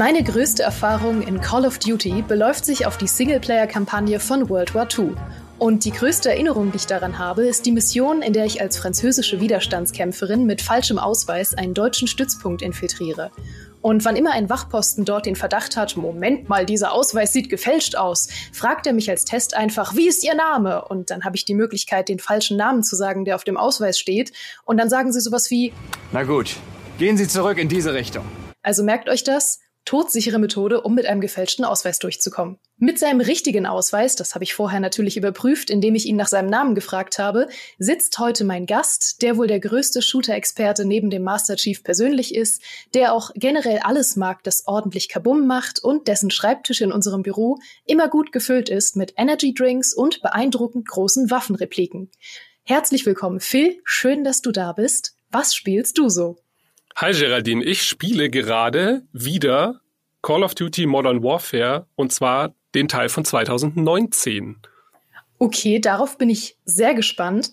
Meine größte Erfahrung in Call of Duty beläuft sich auf die Singleplayer-Kampagne von World War II. Und die größte Erinnerung, die ich daran habe, ist die Mission, in der ich als französische Widerstandskämpferin mit falschem Ausweis einen deutschen Stützpunkt infiltriere. Und wann immer ein Wachposten dort den Verdacht hat, Moment mal, dieser Ausweis sieht gefälscht aus, fragt er mich als Test einfach, wie ist Ihr Name? Und dann habe ich die Möglichkeit, den falschen Namen zu sagen, der auf dem Ausweis steht. Und dann sagen sie sowas wie, Na gut, gehen Sie zurück in diese Richtung. Also merkt euch das, todsichere Methode, um mit einem gefälschten Ausweis durchzukommen. Mit seinem richtigen Ausweis, das habe ich vorher natürlich überprüft, indem ich ihn nach seinem Namen gefragt habe, sitzt heute mein Gast, der wohl der größte Shooter-Experte neben dem Master Chief persönlich ist, der auch generell alles mag, das ordentlich Kabum macht und dessen Schreibtisch in unserem Büro immer gut gefüllt ist mit Energy Drinks und beeindruckend großen Waffenrepliken. Herzlich willkommen, Phil. Schön, dass du da bist. Was spielst du so? Hi Geraldine, ich spiele gerade wieder Call of Duty Modern Warfare und zwar den Teil von 2019. Okay, darauf bin ich sehr gespannt.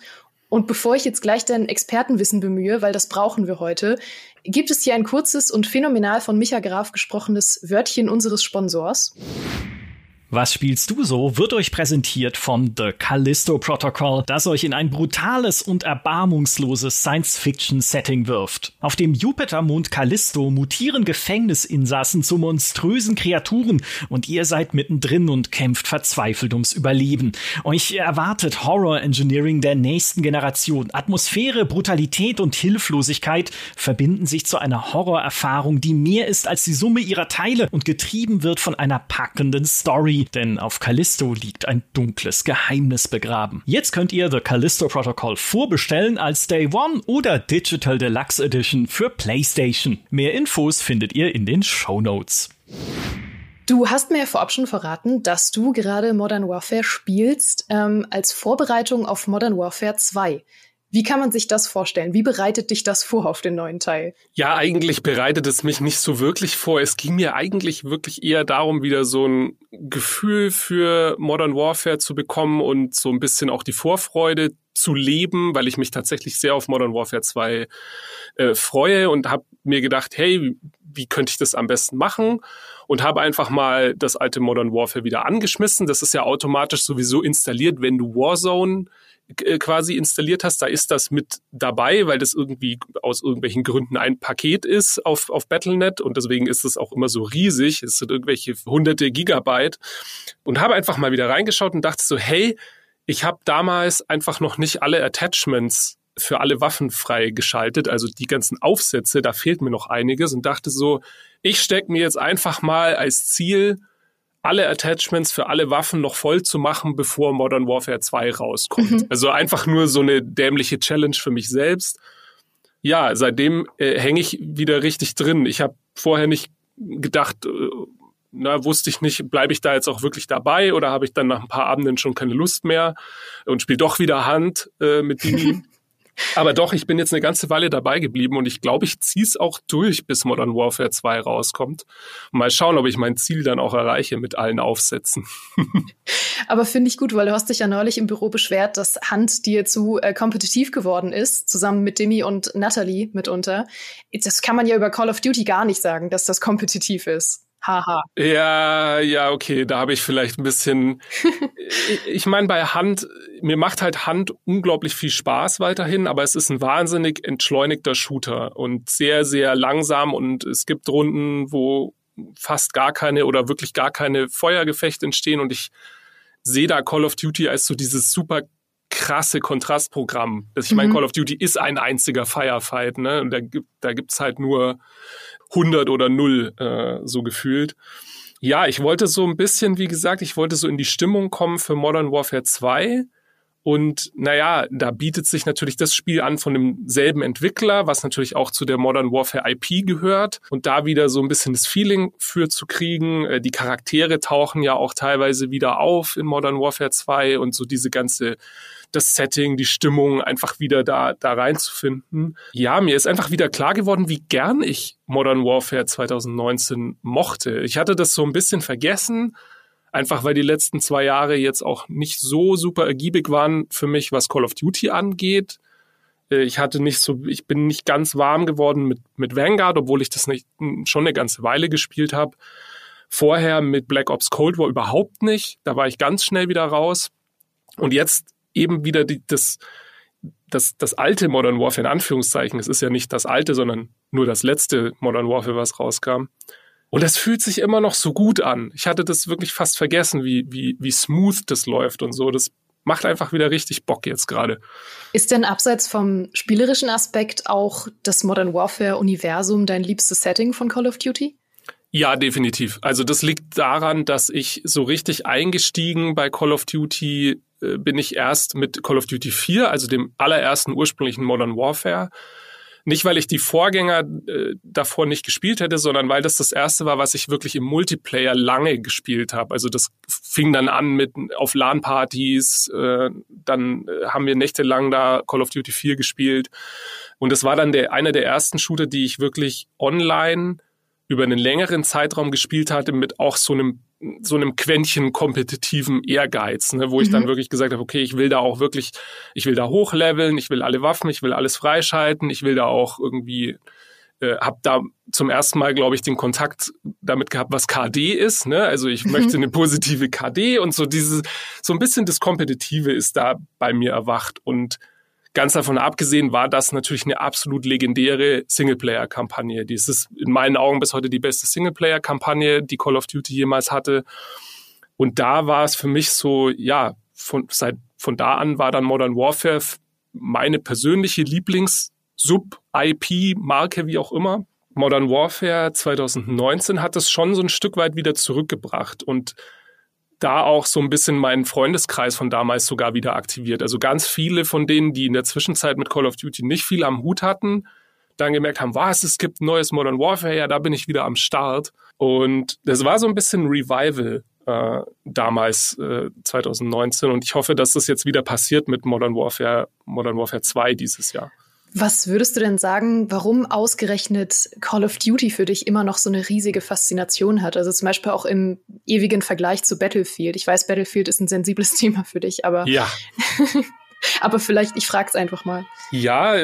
Und bevor ich jetzt gleich dein Expertenwissen bemühe, weil das brauchen wir heute, gibt es hier ein kurzes und phänomenal von Micha Graf gesprochenes Wörtchen unseres Sponsors. Was spielst du so? wird euch präsentiert von The Callisto Protocol, das euch in ein brutales und erbarmungsloses Science-Fiction-Setting wirft. Auf dem Jupitermond Callisto mutieren Gefängnisinsassen zu monströsen Kreaturen und ihr seid mittendrin und kämpft verzweifelt ums Überleben. Euch erwartet Horror-Engineering der nächsten Generation. Atmosphäre, Brutalität und Hilflosigkeit verbinden sich zu einer Horrorerfahrung, die mehr ist als die Summe ihrer Teile und getrieben wird von einer packenden Story denn auf Callisto liegt ein dunkles Geheimnis begraben. Jetzt könnt ihr The Callisto Protocol vorbestellen als Day One oder Digital Deluxe Edition für PlayStation. Mehr Infos findet ihr in den Show Notes. Du hast mir ja vorab schon verraten, dass du gerade Modern Warfare spielst ähm, als Vorbereitung auf Modern Warfare 2. Wie kann man sich das vorstellen? Wie bereitet dich das vor auf den neuen Teil? Ja, eigentlich bereitet es mich nicht so wirklich vor. Es ging mir eigentlich wirklich eher darum, wieder so ein Gefühl für Modern Warfare zu bekommen und so ein bisschen auch die Vorfreude zu leben, weil ich mich tatsächlich sehr auf Modern Warfare 2 äh, freue und habe mir gedacht, hey, wie könnte ich das am besten machen? Und habe einfach mal das alte Modern Warfare wieder angeschmissen. Das ist ja automatisch sowieso installiert, wenn du Warzone quasi installiert hast, da ist das mit dabei, weil das irgendwie aus irgendwelchen Gründen ein Paket ist auf, auf Battlenet und deswegen ist es auch immer so riesig. Es sind irgendwelche hunderte Gigabyte und habe einfach mal wieder reingeschaut und dachte so, hey, ich habe damals einfach noch nicht alle Attachments für alle Waffen freigeschaltet, also die ganzen Aufsätze, da fehlt mir noch einiges und dachte so, ich stecke mir jetzt einfach mal als Ziel, alle Attachments für alle Waffen noch voll zu machen, bevor Modern Warfare 2 rauskommt. Mhm. Also einfach nur so eine dämliche Challenge für mich selbst. Ja, seitdem äh, hänge ich wieder richtig drin. Ich habe vorher nicht gedacht, äh, na, wusste ich nicht, bleibe ich da jetzt auch wirklich dabei oder habe ich dann nach ein paar Abenden schon keine Lust mehr und spiele doch wieder Hand äh, mit Dini. Aber doch, ich bin jetzt eine ganze Weile dabei geblieben und ich glaube, ich ziehe es auch durch, bis Modern Warfare 2 rauskommt. Mal schauen, ob ich mein Ziel dann auch erreiche mit allen Aufsätzen. Aber finde ich gut, weil du hast dich ja neulich im Büro beschwert, dass Hand dir zu äh, kompetitiv geworden ist, zusammen mit Demi und Natalie mitunter. Das kann man ja über Call of Duty gar nicht sagen, dass das kompetitiv ist. Haha. Ja, ja, okay, da habe ich vielleicht ein bisschen. ich meine, bei Hand, mir macht halt Hand unglaublich viel Spaß weiterhin, aber es ist ein wahnsinnig entschleunigter Shooter und sehr, sehr langsam und es gibt Runden, wo fast gar keine oder wirklich gar keine Feuergefechte entstehen und ich sehe da Call of Duty als so dieses super krasse Kontrastprogramm. Ich meine, mhm. Call of Duty ist ein einziger Firefight, ne? Und da gibt da gibt's halt nur 100 oder 0 äh, so gefühlt. Ja, ich wollte so ein bisschen, wie gesagt, ich wollte so in die Stimmung kommen für Modern Warfare 2. Und naja, da bietet sich natürlich das Spiel an von demselben Entwickler, was natürlich auch zu der Modern Warfare IP gehört. Und da wieder so ein bisschen das Feeling für zu kriegen. Äh, die Charaktere tauchen ja auch teilweise wieder auf in Modern Warfare 2 und so diese ganze das Setting, die Stimmung einfach wieder da, da reinzufinden. Ja, mir ist einfach wieder klar geworden, wie gern ich Modern Warfare 2019 mochte. Ich hatte das so ein bisschen vergessen, einfach weil die letzten zwei Jahre jetzt auch nicht so super ergiebig waren für mich, was Call of Duty angeht. Äh, ich hatte nicht so, ich bin nicht ganz warm geworden mit, mit Vanguard, obwohl ich das nicht schon eine ganze Weile gespielt habe. Vorher mit Black Ops Cold War überhaupt nicht. Da war ich ganz schnell wieder raus. Und jetzt eben wieder die, das, das, das alte Modern Warfare in Anführungszeichen. Es ist ja nicht das alte, sondern nur das letzte Modern Warfare, was rauskam. Und das fühlt sich immer noch so gut an. Ich hatte das wirklich fast vergessen, wie, wie, wie smooth das läuft und so. Das macht einfach wieder richtig Bock jetzt gerade. Ist denn abseits vom spielerischen Aspekt auch das Modern Warfare-Universum dein liebstes Setting von Call of Duty? Ja, definitiv. Also das liegt daran, dass ich so richtig eingestiegen bei Call of Duty bin ich erst mit Call of Duty 4, also dem allerersten ursprünglichen Modern Warfare. Nicht, weil ich die Vorgänger äh, davor nicht gespielt hätte, sondern weil das das erste war, was ich wirklich im Multiplayer lange gespielt habe. Also das fing dann an mit auf LAN-Partys, äh, dann äh, haben wir nächtelang da Call of Duty 4 gespielt. Und das war dann der, einer der ersten Shooter, die ich wirklich online über einen längeren Zeitraum gespielt hatte mit auch so einem so einem Quäntchen kompetitiven Ehrgeiz, ne, wo ich mhm. dann wirklich gesagt habe, okay, ich will da auch wirklich, ich will da hochleveln, ich will alle Waffen, ich will alles freischalten, ich will da auch irgendwie äh, habe da zum ersten Mal, glaube ich, den Kontakt damit gehabt, was KD ist. Ne? Also ich mhm. möchte eine positive KD und so dieses, so ein bisschen das Kompetitive ist da bei mir erwacht. Und Ganz davon abgesehen war das natürlich eine absolut legendäre Singleplayer-Kampagne. Die ist in meinen Augen bis heute die beste Singleplayer-Kampagne, die Call of Duty jemals hatte. Und da war es für mich so, ja, von, seit, von da an war dann Modern Warfare meine persönliche Lieblings-Sub-IP-Marke, wie auch immer. Modern Warfare 2019 hat es schon so ein Stück weit wieder zurückgebracht und da auch so ein bisschen meinen Freundeskreis von damals sogar wieder aktiviert. Also ganz viele von denen, die in der Zwischenzeit mit Call of Duty nicht viel am Hut hatten, dann gemerkt haben, was, es gibt neues Modern Warfare, ja, da bin ich wieder am Start. Und das war so ein bisschen Revival äh, damals, äh, 2019. Und ich hoffe, dass das jetzt wieder passiert mit Modern Warfare, Modern Warfare 2 dieses Jahr. Was würdest du denn sagen, warum ausgerechnet Call of Duty für dich immer noch so eine riesige Faszination hat? Also zum Beispiel auch im ewigen Vergleich zu Battlefield. Ich weiß, Battlefield ist ein sensibles Thema für dich, aber ja. aber vielleicht, ich frag's einfach mal. Ja,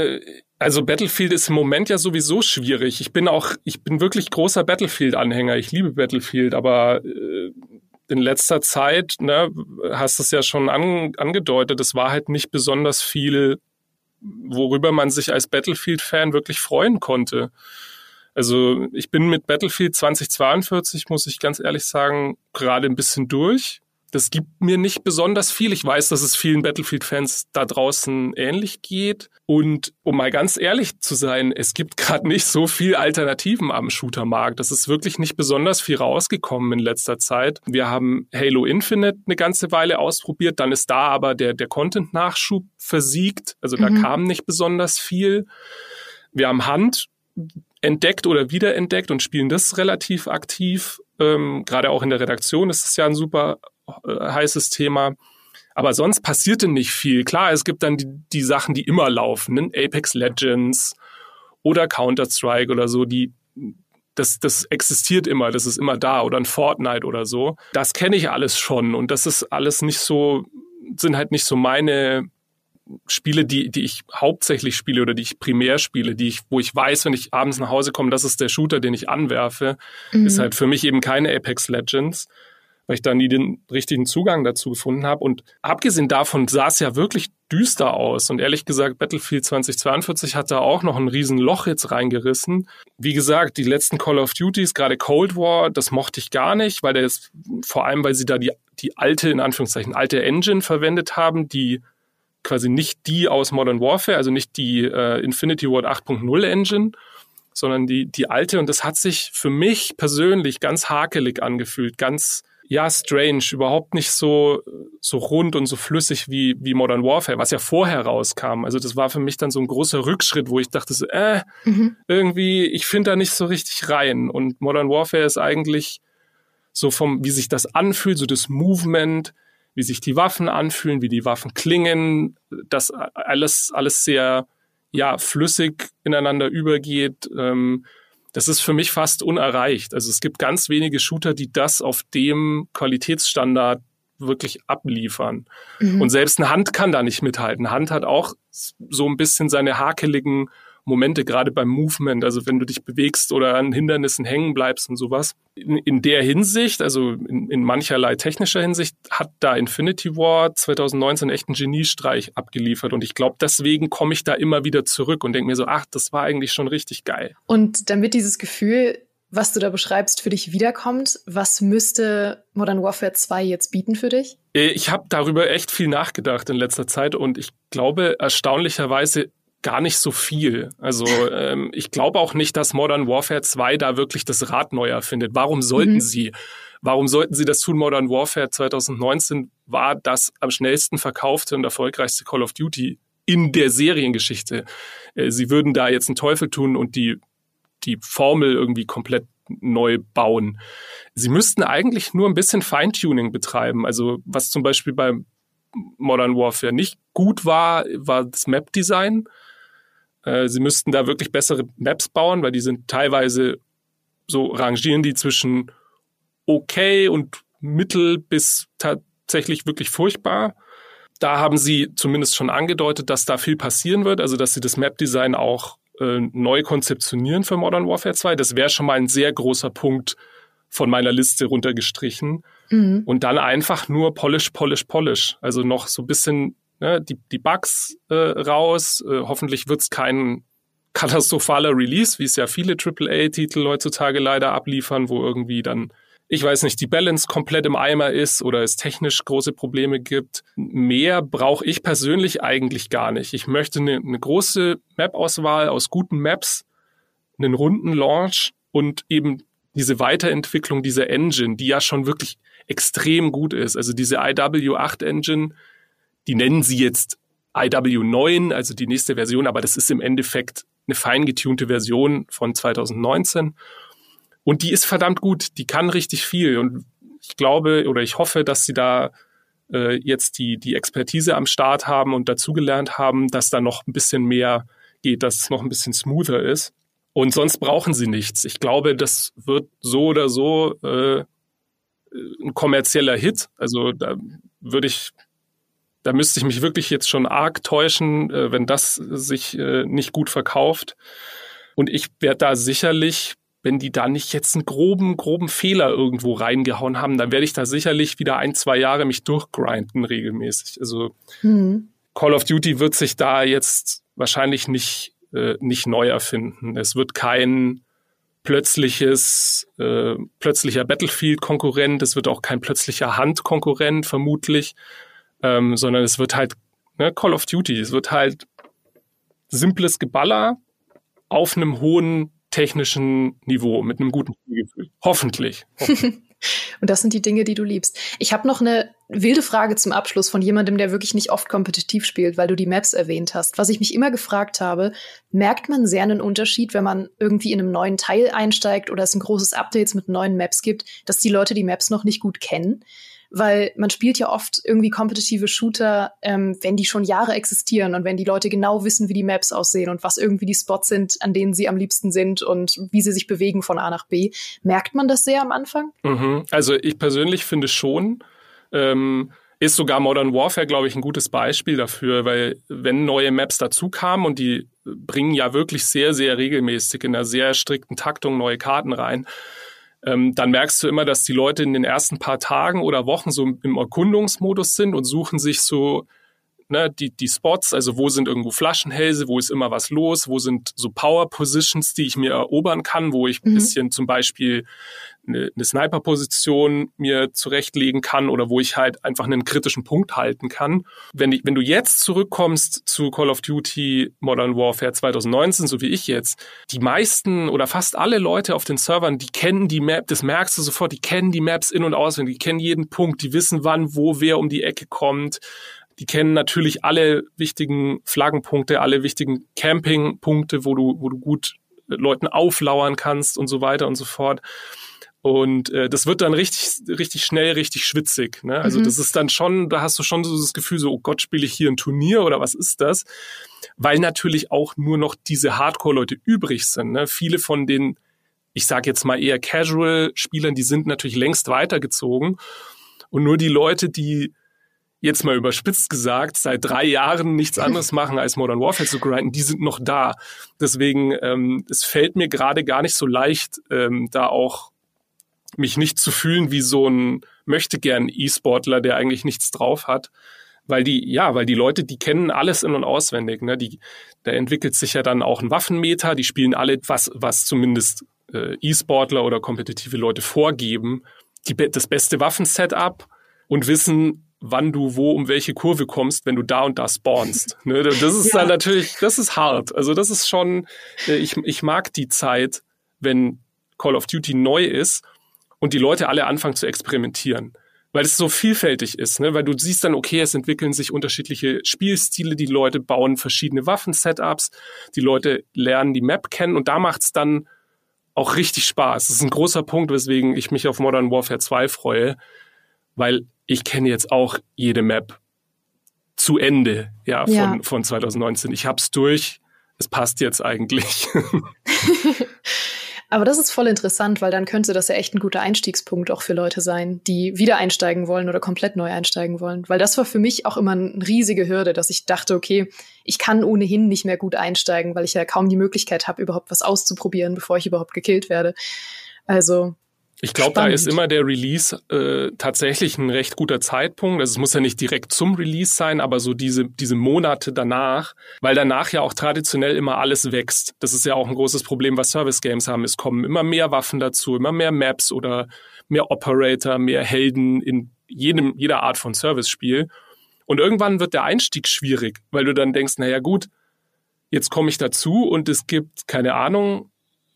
also Battlefield ist im Moment ja sowieso schwierig. Ich bin auch, ich bin wirklich großer Battlefield-Anhänger. Ich liebe Battlefield, aber äh, in letzter Zeit, ne, hast du es ja schon an, angedeutet, es war halt nicht besonders viel worüber man sich als Battlefield-Fan wirklich freuen konnte. Also ich bin mit Battlefield 2042, muss ich ganz ehrlich sagen, gerade ein bisschen durch. Das gibt mir nicht besonders viel. Ich weiß, dass es vielen Battlefield-Fans da draußen ähnlich geht. Und um mal ganz ehrlich zu sein, es gibt gerade nicht so viel Alternativen am Shootermarkt. Das ist wirklich nicht besonders viel rausgekommen in letzter Zeit. Wir haben Halo Infinite eine ganze Weile ausprobiert. Dann ist da aber der, der Content-Nachschub versiegt. Also da mhm. kam nicht besonders viel. Wir haben Hand entdeckt oder wiederentdeckt und spielen das relativ aktiv. Ähm, Gerade auch in der Redaktion ist es ja ein super heißes Thema. Aber sonst passierte nicht viel. Klar, es gibt dann die, die Sachen, die immer laufen, ne? Apex Legends oder Counter-Strike oder so, die das, das existiert immer, das ist immer da oder ein Fortnite oder so. Das kenne ich alles schon und das ist alles nicht so, sind halt nicht so meine Spiele, die, die ich hauptsächlich spiele oder die ich primär spiele, die ich, wo ich weiß, wenn ich abends nach Hause komme, das ist der Shooter, den ich anwerfe, mhm. ist halt für mich eben keine Apex Legends weil ich da nie den richtigen Zugang dazu gefunden habe. Und abgesehen davon sah es ja wirklich düster aus. Und ehrlich gesagt, Battlefield 2042 hat da auch noch ein Riesenloch jetzt reingerissen. Wie gesagt, die letzten Call of Duties, gerade Cold War, das mochte ich gar nicht, weil ist, vor allem, weil sie da die, die alte, in Anführungszeichen, alte Engine verwendet haben, die quasi nicht die aus Modern Warfare, also nicht die äh, Infinity Ward 8.0 Engine, sondern die, die alte. Und das hat sich für mich persönlich ganz hakelig angefühlt, ganz ja, strange, überhaupt nicht so, so rund und so flüssig wie, wie Modern Warfare, was ja vorher rauskam. Also das war für mich dann so ein großer Rückschritt, wo ich dachte so, äh, mhm. irgendwie, ich finde da nicht so richtig rein. Und Modern Warfare ist eigentlich so vom, wie sich das anfühlt, so das Movement, wie sich die Waffen anfühlen, wie die Waffen klingen, das alles, alles sehr, ja, flüssig ineinander übergeht. Ähm, das ist für mich fast unerreicht. Also es gibt ganz wenige Shooter, die das auf dem Qualitätsstandard wirklich abliefern. Mhm. Und selbst eine Hand kann da nicht mithalten. Hand hat auch so ein bisschen seine hakeligen Momente, gerade beim Movement, also wenn du dich bewegst oder an Hindernissen hängen bleibst und sowas. In, in der Hinsicht, also in, in mancherlei technischer Hinsicht, hat da Infinity War 2019 echt einen Geniestreich abgeliefert. Und ich glaube, deswegen komme ich da immer wieder zurück und denke mir so, ach, das war eigentlich schon richtig geil. Und damit dieses Gefühl was du da beschreibst, für dich wiederkommt. Was müsste Modern Warfare 2 jetzt bieten für dich? Äh, ich habe darüber echt viel nachgedacht in letzter Zeit und ich glaube erstaunlicherweise gar nicht so viel. Also ähm, ich glaube auch nicht, dass Modern Warfare 2 da wirklich das Rad neu erfindet. Warum sollten mhm. sie? Warum sollten sie das tun? Modern Warfare 2019 war das am schnellsten verkaufte und erfolgreichste Call of Duty in der Seriengeschichte. Äh, sie würden da jetzt einen Teufel tun und die die Formel irgendwie komplett neu bauen. Sie müssten eigentlich nur ein bisschen Feintuning betreiben. Also was zum Beispiel bei Modern Warfare nicht gut war, war das Map-Design. Äh, sie müssten da wirklich bessere Maps bauen, weil die sind teilweise so rangieren die zwischen okay und mittel bis tatsächlich wirklich furchtbar. Da haben sie zumindest schon angedeutet, dass da viel passieren wird, also dass sie das Map-Design auch äh, neu konzeptionieren für Modern Warfare 2. Das wäre schon mal ein sehr großer Punkt von meiner Liste runtergestrichen. Mhm. Und dann einfach nur Polish, Polish, Polish. Also noch so ein bisschen ne, die, die Bugs äh, raus. Äh, hoffentlich wird es kein katastrophaler Release, wie es ja viele AAA-Titel heutzutage leider abliefern, wo irgendwie dann ich weiß nicht, die Balance komplett im Eimer ist oder es technisch große Probleme gibt. Mehr brauche ich persönlich eigentlich gar nicht. Ich möchte eine, eine große Map-Auswahl aus guten Maps, einen runden Launch und eben diese Weiterentwicklung dieser Engine, die ja schon wirklich extrem gut ist. Also diese IW8 Engine, die nennen sie jetzt IW9, also die nächste Version, aber das ist im Endeffekt eine fein getunte Version von 2019. Und die ist verdammt gut, die kann richtig viel. Und ich glaube oder ich hoffe, dass sie da äh, jetzt die, die Expertise am Start haben und dazugelernt haben, dass da noch ein bisschen mehr geht, dass es noch ein bisschen smoother ist. Und sonst brauchen sie nichts. Ich glaube, das wird so oder so äh, ein kommerzieller Hit. Also da würde ich, da müsste ich mich wirklich jetzt schon arg täuschen, äh, wenn das sich äh, nicht gut verkauft. Und ich werde da sicherlich wenn die da nicht jetzt einen groben, groben Fehler irgendwo reingehauen haben, dann werde ich da sicherlich wieder ein, zwei Jahre mich durchgrinden regelmäßig. Also mhm. Call of Duty wird sich da jetzt wahrscheinlich nicht, äh, nicht neu erfinden. Es wird kein plötzliches, äh, plötzlicher Battlefield-Konkurrent, es wird auch kein plötzlicher Hand-Konkurrent vermutlich, ähm, sondern es wird halt ne, Call of Duty, es wird halt simples Geballer auf einem hohen technischen Niveau, mit einem guten Gefühl. Hoffentlich. Hoffentlich. Und das sind die Dinge, die du liebst. Ich habe noch eine wilde Frage zum Abschluss von jemandem, der wirklich nicht oft kompetitiv spielt, weil du die Maps erwähnt hast. Was ich mich immer gefragt habe, merkt man sehr einen Unterschied, wenn man irgendwie in einem neuen Teil einsteigt oder es ein großes Updates mit neuen Maps gibt, dass die Leute die Maps noch nicht gut kennen? Weil man spielt ja oft irgendwie kompetitive Shooter, ähm, wenn die schon Jahre existieren und wenn die Leute genau wissen, wie die Maps aussehen und was irgendwie die Spots sind, an denen sie am liebsten sind und wie sie sich bewegen von A nach B. Merkt man das sehr am Anfang? Mhm. Also ich persönlich finde schon. Ähm ist sogar Modern Warfare, glaube ich, ein gutes Beispiel dafür, weil wenn neue Maps dazu kamen und die bringen ja wirklich sehr, sehr regelmäßig in einer sehr strikten Taktung neue Karten rein, ähm, dann merkst du immer, dass die Leute in den ersten paar Tagen oder Wochen so im Erkundungsmodus sind und suchen sich so ne, die, die Spots, also wo sind irgendwo Flaschenhälse, wo ist immer was los, wo sind so Power Positions, die ich mir erobern kann, wo ich ein mhm. bisschen zum Beispiel eine, eine Sniper-Position mir zurechtlegen kann oder wo ich halt einfach einen kritischen Punkt halten kann. Wenn, ich, wenn du jetzt zurückkommst zu Call of Duty Modern Warfare 2019, so wie ich jetzt, die meisten oder fast alle Leute auf den Servern, die kennen die Map, das merkst du sofort, die kennen die Maps in- und auswendig, die kennen jeden Punkt, die wissen wann, wo, wer um die Ecke kommt. Die kennen natürlich alle wichtigen Flaggenpunkte, alle wichtigen Campingpunkte, wo du, wo du gut Leuten auflauern kannst und so weiter und so fort. Und äh, das wird dann richtig, richtig schnell, richtig schwitzig. Ne? Also mhm. das ist dann schon, da hast du schon so das Gefühl, so, oh Gott, spiele ich hier ein Turnier oder was ist das? Weil natürlich auch nur noch diese Hardcore-Leute übrig sind. Ne? Viele von den, ich sage jetzt mal eher Casual-Spielern, die sind natürlich längst weitergezogen. Und nur die Leute, die jetzt mal überspitzt gesagt, seit drei Jahren nichts anderes machen, als Modern Warfare zu grinden, die sind noch da. Deswegen, ähm, es fällt mir gerade gar nicht so leicht, ähm, da auch mich nicht zu fühlen wie so ein möchte gern E-Sportler, der eigentlich nichts drauf hat. Weil die, ja, weil die Leute, die kennen alles in- und auswendig. Ne? Die, da entwickelt sich ja dann auch ein Waffenmeter, die spielen alle, was, was zumindest äh, E-Sportler oder kompetitive Leute vorgeben, die, das beste Waffensetup und wissen, wann du wo um welche Kurve kommst, wenn du da und da spawnst. Ne? Das ist ja. dann natürlich, das ist hart. Also das ist schon, äh, ich, ich mag die Zeit, wenn Call of Duty neu ist und die Leute alle anfangen zu experimentieren. Weil es so vielfältig ist, ne? weil du siehst dann, okay, es entwickeln sich unterschiedliche Spielstile, die Leute bauen verschiedene Waffensetups, die Leute lernen die Map kennen und da macht's dann auch richtig Spaß. Das ist ein großer Punkt, weswegen ich mich auf Modern Warfare 2 freue, weil ich kenne jetzt auch jede Map zu Ende, ja, von, ja. von 2019. Ich hab's durch. Es passt jetzt eigentlich. Aber das ist voll interessant, weil dann könnte das ja echt ein guter Einstiegspunkt auch für Leute sein, die wieder einsteigen wollen oder komplett neu einsteigen wollen. Weil das war für mich auch immer eine riesige Hürde, dass ich dachte, okay, ich kann ohnehin nicht mehr gut einsteigen, weil ich ja kaum die Möglichkeit habe, überhaupt was auszuprobieren, bevor ich überhaupt gekillt werde. Also ich glaube, da ist immer der Release äh, tatsächlich ein recht guter Zeitpunkt. Also es muss ja nicht direkt zum Release sein, aber so diese, diese Monate danach, weil danach ja auch traditionell immer alles wächst. Das ist ja auch ein großes Problem, was Service Games haben. Es kommen immer mehr Waffen dazu, immer mehr Maps oder mehr Operator, mehr Helden in jedem, jeder Art von Service-Spiel. Und irgendwann wird der Einstieg schwierig, weil du dann denkst, naja gut, jetzt komme ich dazu und es gibt, keine Ahnung,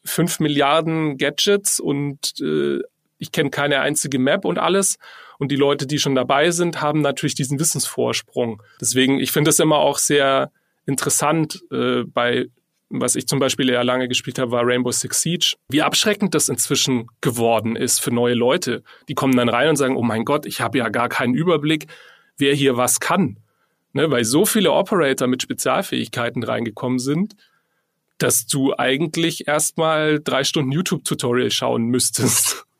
fünf Milliarden Gadgets und äh, ich kenne keine einzige Map und alles. Und die Leute, die schon dabei sind, haben natürlich diesen Wissensvorsprung. Deswegen, ich finde es immer auch sehr interessant äh, bei was ich zum Beispiel ja lange gespielt habe, war Rainbow Six Siege, wie abschreckend das inzwischen geworden ist für neue Leute. Die kommen dann rein und sagen, oh mein Gott, ich habe ja gar keinen Überblick, wer hier was kann. Ne, weil so viele Operator mit Spezialfähigkeiten reingekommen sind, dass du eigentlich erstmal drei Stunden YouTube-Tutorial schauen müsstest.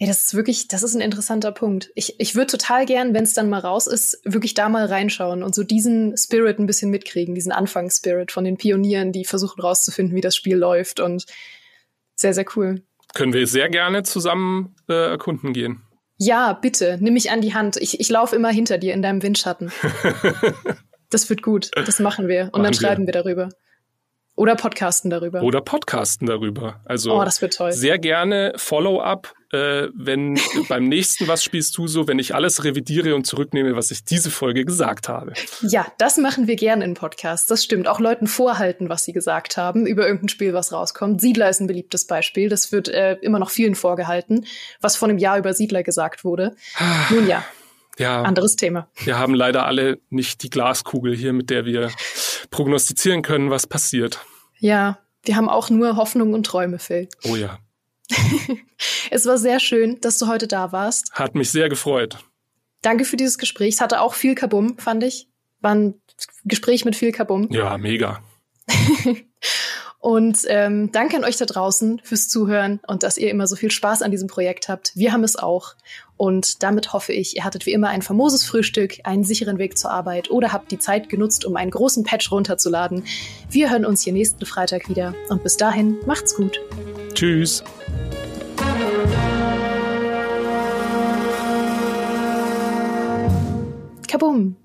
Ja, das ist wirklich, das ist ein interessanter Punkt. Ich, ich würde total gern, wenn es dann mal raus ist, wirklich da mal reinschauen und so diesen Spirit ein bisschen mitkriegen, diesen Anfangsspirit von den Pionieren, die versuchen rauszufinden, wie das Spiel läuft und sehr, sehr cool. Können wir sehr gerne zusammen äh, erkunden gehen. Ja, bitte, nimm mich an die Hand. Ich, ich laufe immer hinter dir in deinem Windschatten. das wird gut. Das machen wir. Und machen dann schreiben wir. wir darüber. Oder podcasten darüber. Oder podcasten darüber. Also oh, das wird toll. sehr gerne Follow-up, äh, wenn beim nächsten Was spielst du so, wenn ich alles revidiere und zurücknehme, was ich diese Folge gesagt habe. Ja, das machen wir gerne in Podcasts. Das stimmt. Auch Leuten vorhalten, was sie gesagt haben über irgendein Spiel, was rauskommt. Siedler ist ein beliebtes Beispiel. Das wird äh, immer noch vielen vorgehalten, was vor einem Jahr über Siedler gesagt wurde. Nun ja. Ja, anderes Thema. Wir haben leider alle nicht die Glaskugel hier, mit der wir prognostizieren können, was passiert. Ja, wir haben auch nur Hoffnung und Träume, Phil. Oh ja. es war sehr schön, dass du heute da warst. Hat mich sehr gefreut. Danke für dieses Gespräch. Es hatte auch viel Kabum, fand ich. War ein Gespräch mit viel Kabum. Ja, mega. Und ähm, danke an euch da draußen fürs Zuhören und dass ihr immer so viel Spaß an diesem Projekt habt. Wir haben es auch. Und damit hoffe ich, ihr hattet wie immer ein famoses Frühstück, einen sicheren Weg zur Arbeit oder habt die Zeit genutzt, um einen großen Patch runterzuladen. Wir hören uns hier nächsten Freitag wieder. Und bis dahin, macht's gut. Tschüss. Kabum.